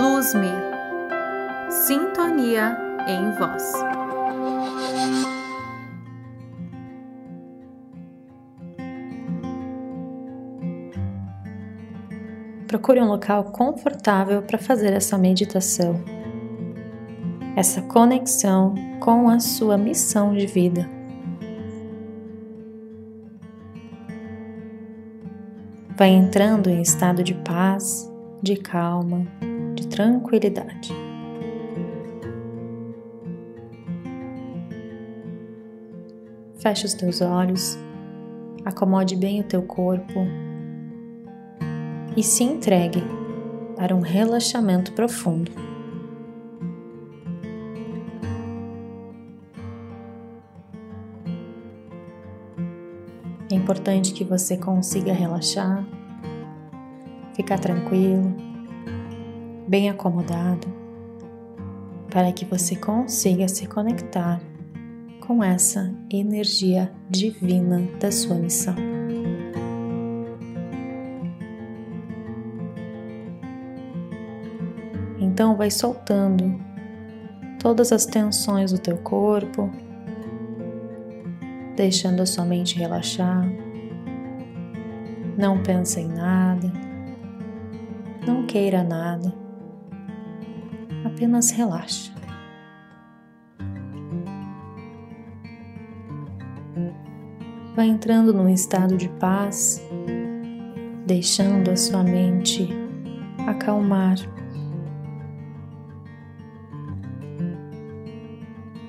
Luz-me, sintonia em voz. Procure um local confortável para fazer essa meditação, essa conexão com a sua missão de vida. Vai entrando em estado de paz, de calma, tranquilidade. Feche os teus olhos, acomode bem o teu corpo e se entregue para um relaxamento profundo. É importante que você consiga relaxar, ficar tranquilo, bem acomodado, para que você consiga se conectar com essa energia divina da sua missão. Então vai soltando todas as tensões do teu corpo, deixando a sua mente relaxar. Não pense em nada, não queira nada, apenas relaxe. Vai entrando num estado de paz, deixando a sua mente acalmar.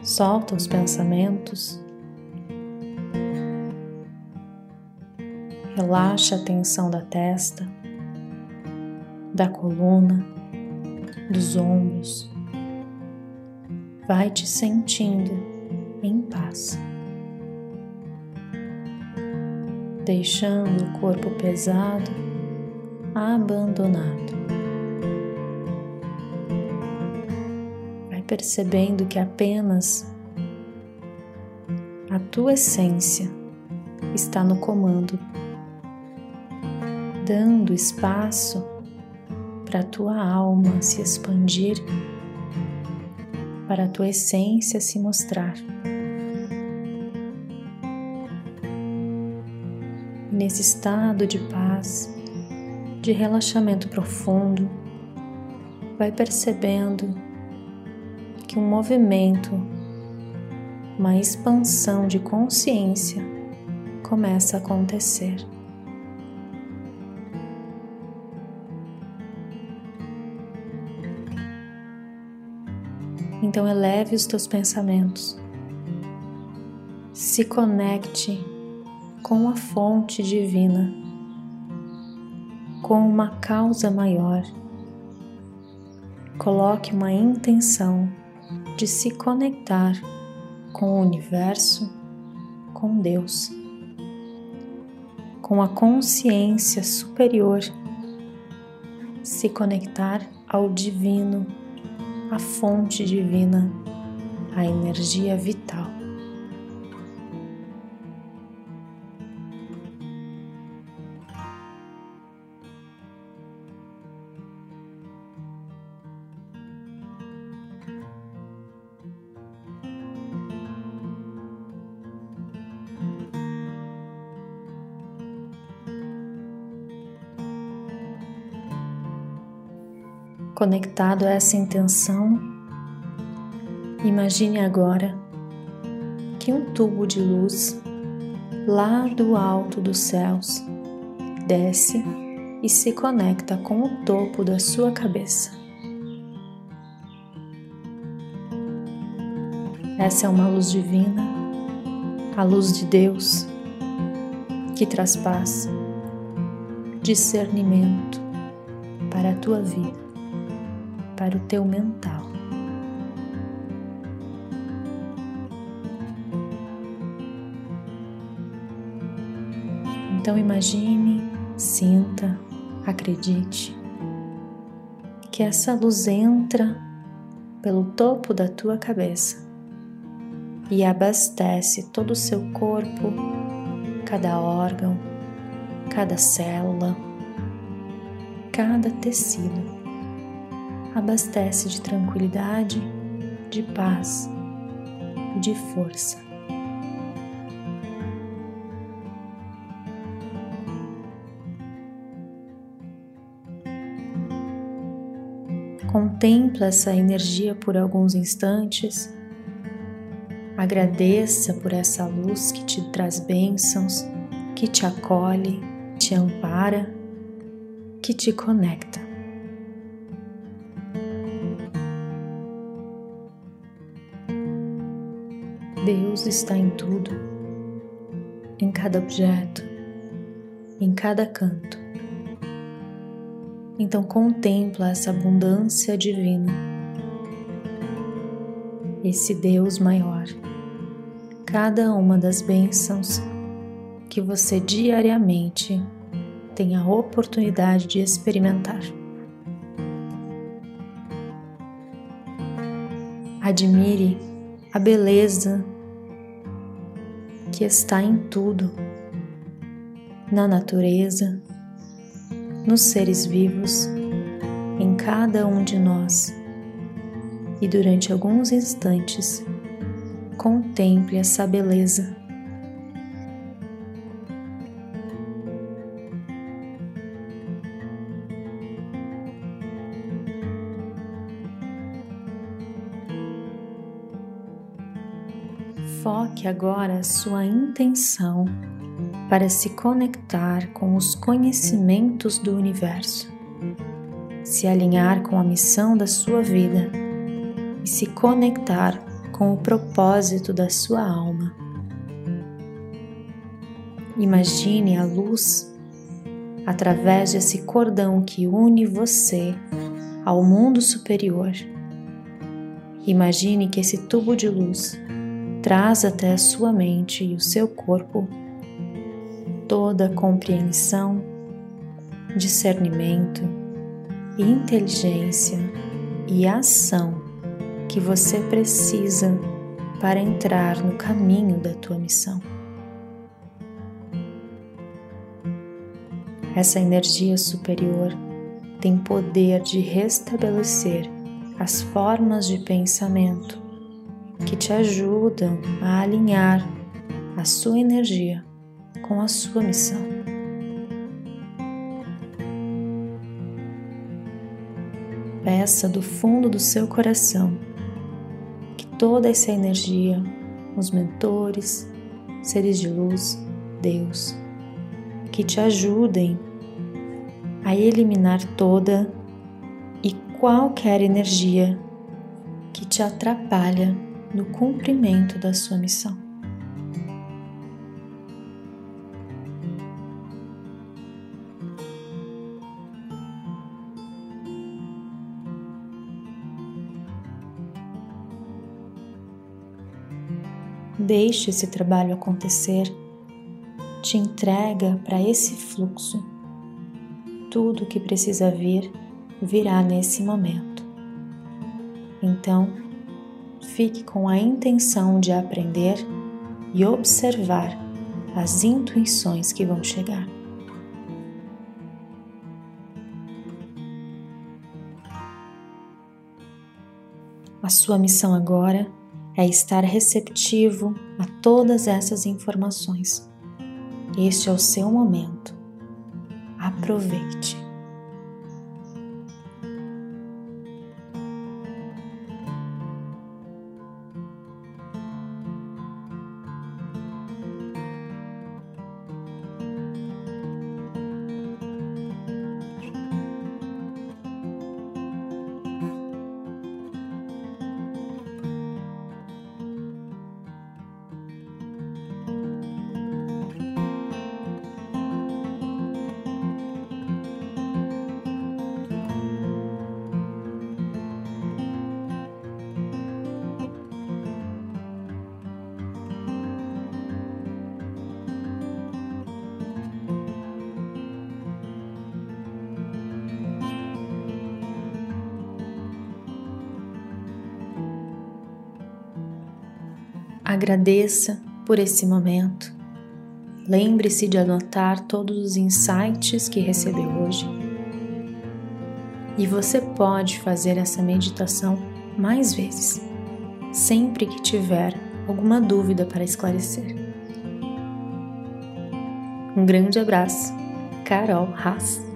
Solta os pensamentos. Relaxa a tensão da testa, da coluna, dos ombros. Vai te sentindo em paz. Deixando o corpo pesado abandonado. percebendo que apenas a tua essência está no comando, dando espaço para a tua alma se expandir, para a tua essência se mostrar. Nesse estado de paz, de relaxamento profundo, vai percebendo que um movimento, uma expansão de consciência começa a acontecer. Então eleve os teus pensamentos, se conecte com a fonte divina, com uma causa maior. Coloque uma intenção de se conectar com o universo, com Deus, com a consciência superior, se conectar ao divino, à fonte divina, à energia vital. Conectado a essa intenção, imagine agora que um tubo de luz lá do alto dos céus desce e se conecta com o topo da sua cabeça. Essa é uma luz divina, a luz de Deus, que traz paz, discernimento para a tua vida para o teu mental. Então imagine, sinta, acredite que essa luz entra pelo topo da tua cabeça e abastece todo o seu corpo, cada órgão, cada célula, cada tecido abastece de tranquilidade, de paz e de força. Contempla essa energia por alguns instantes. Agradeça por essa luz que te traz bênçãos, que te acolhe, te ampara, que te conecta. Deus está em tudo, em cada objeto, em cada canto. Então contempla essa abundância divina, esse Deus maior, cada uma das bênçãos que você diariamente tem a oportunidade de experimentar. Admire a beleza que está em tudo, na natureza, nos seres vivos, em cada um de nós. E durante alguns instantes, contemple essa beleza. Foque agora sua intenção para se conectar com os conhecimentos do universo, se alinhar com a missão da sua vida e se conectar com o propósito da sua alma. Imagine a luz através desse cordão que une você ao mundo superior. Imagine que esse tubo de luz traz até a sua mente e o seu corpo toda compreensão, discernimento, inteligência e ação que você precisa para entrar no caminho da tua missão. Essa energia superior tem poder de restabelecer as formas de pensamento que te ajudam a alinhar a sua energia com a sua missão. Peça do fundo do seu coração que toda essa energia, os mentores, seres de luz, Deus, que te ajudem a eliminar toda e qualquer energia que te atrapalha no cumprimento da sua missão. Deixe esse trabalho acontecer, te entrega para esse fluxo. Tudo que precisa vir virá nesse momento. Então, fique com a intenção de aprender e observar as intuições que vão chegar. A sua missão agora é estar receptivo a todas essas informações. Este é o seu momento. Aproveite. Agradeça por esse momento. Lembre-se de anotar todos os insights que recebeu hoje. E você pode fazer essa meditação mais vezes, sempre que tiver alguma dúvida para esclarecer. Um grande abraço, Carol Haas.